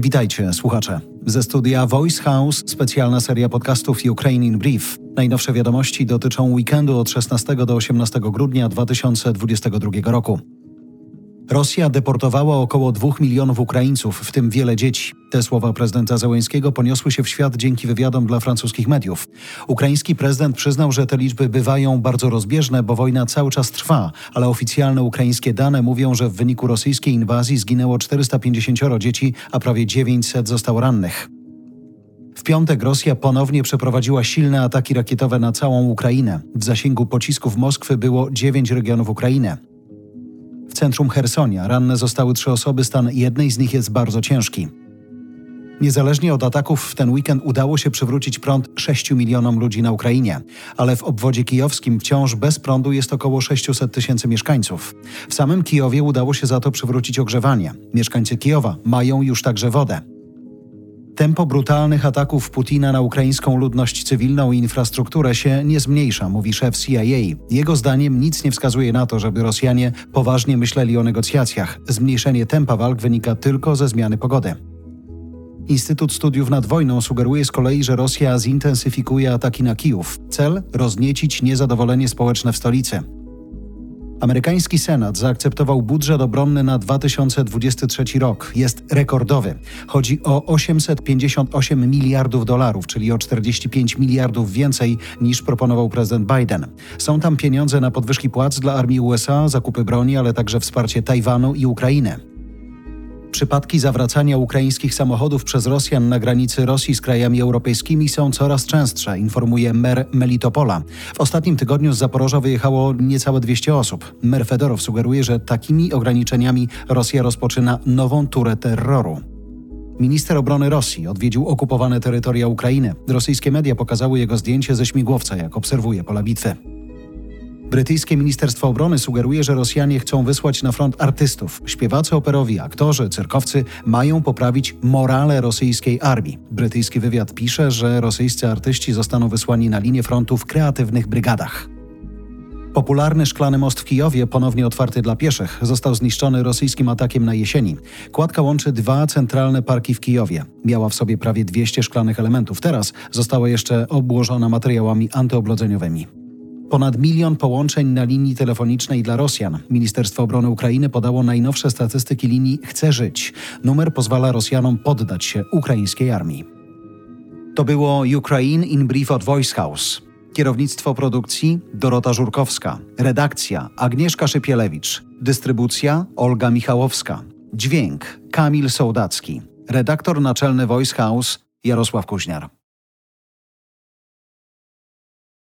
Witajcie, słuchacze. Ze studia Voice House specjalna seria podcastów Ukraine in Brief. Najnowsze wiadomości dotyczą weekendu od 16 do 18 grudnia 2022 roku. Rosja deportowała około 2 milionów Ukraińców, w tym wiele dzieci. Te słowa prezydenta Zełenskiego poniosły się w świat dzięki wywiadom dla francuskich mediów. Ukraiński prezydent przyznał, że te liczby bywają bardzo rozbieżne, bo wojna cały czas trwa, ale oficjalne ukraińskie dane mówią, że w wyniku rosyjskiej inwazji zginęło 450 dzieci, a prawie 900 zostało rannych. W piątek Rosja ponownie przeprowadziła silne ataki rakietowe na całą Ukrainę. W zasięgu pocisków Moskwy było dziewięć regionów Ukrainy centrum Hersonia ranne zostały trzy osoby, stan jednej z nich jest bardzo ciężki. Niezależnie od ataków w ten weekend udało się przywrócić prąd 6 milionom ludzi na Ukrainie, ale w obwodzie kijowskim wciąż bez prądu jest około 600 tysięcy mieszkańców. W samym Kijowie udało się za to przywrócić ogrzewanie. Mieszkańcy Kijowa mają już także wodę. Tempo brutalnych ataków Putina na ukraińską ludność cywilną i infrastrukturę się nie zmniejsza, mówi szef CIA. Jego zdaniem nic nie wskazuje na to, żeby Rosjanie poważnie myśleli o negocjacjach. Zmniejszenie tempa walk wynika tylko ze zmiany pogody. Instytut Studiów nad Wojną sugeruje z kolei, że Rosja zintensyfikuje ataki na Kijów. Cel rozniecić niezadowolenie społeczne w stolicy. Amerykański Senat zaakceptował budżet obronny na 2023 rok. Jest rekordowy. Chodzi o 858 miliardów dolarów, czyli o 45 miliardów więcej niż proponował prezydent Biden. Są tam pieniądze na podwyżki płac dla armii USA, zakupy broni, ale także wsparcie Tajwanu i Ukrainy. Przypadki zawracania ukraińskich samochodów przez Rosjan na granicy Rosji z krajami europejskimi są coraz częstsze, informuje mer Melitopola. W ostatnim tygodniu z Zaporoża wyjechało niecałe 200 osób. Mer Fedorow sugeruje, że takimi ograniczeniami Rosja rozpoczyna nową turę terroru. Minister obrony Rosji odwiedził okupowane terytoria Ukrainy. Rosyjskie media pokazały jego zdjęcie ze śmigłowca, jak obserwuje pola bitwy. Brytyjskie Ministerstwo Obrony sugeruje, że Rosjanie chcą wysłać na front artystów. Śpiewacy operowi, aktorzy, cyrkowcy mają poprawić morale rosyjskiej armii. Brytyjski wywiad pisze, że rosyjscy artyści zostaną wysłani na linię frontu w kreatywnych brygadach. Popularny szklany most w Kijowie, ponownie otwarty dla pieszych, został zniszczony rosyjskim atakiem na jesieni. Kładka łączy dwa centralne parki w Kijowie. Miała w sobie prawie 200 szklanych elementów. Teraz została jeszcze obłożona materiałami antyoblodzeniowymi. Ponad milion połączeń na linii telefonicznej dla Rosjan. Ministerstwo Obrony Ukrainy podało najnowsze statystyki linii Chce żyć. Numer pozwala Rosjanom poddać się ukraińskiej armii. To było Ukraine in Brief od Voice House. Kierownictwo produkcji Dorota Żurkowska. Redakcja Agnieszka Szypielewicz. Dystrybucja Olga Michałowska. Dźwięk Kamil Sołdacki. Redaktor naczelny Voice House Jarosław Kuźniar.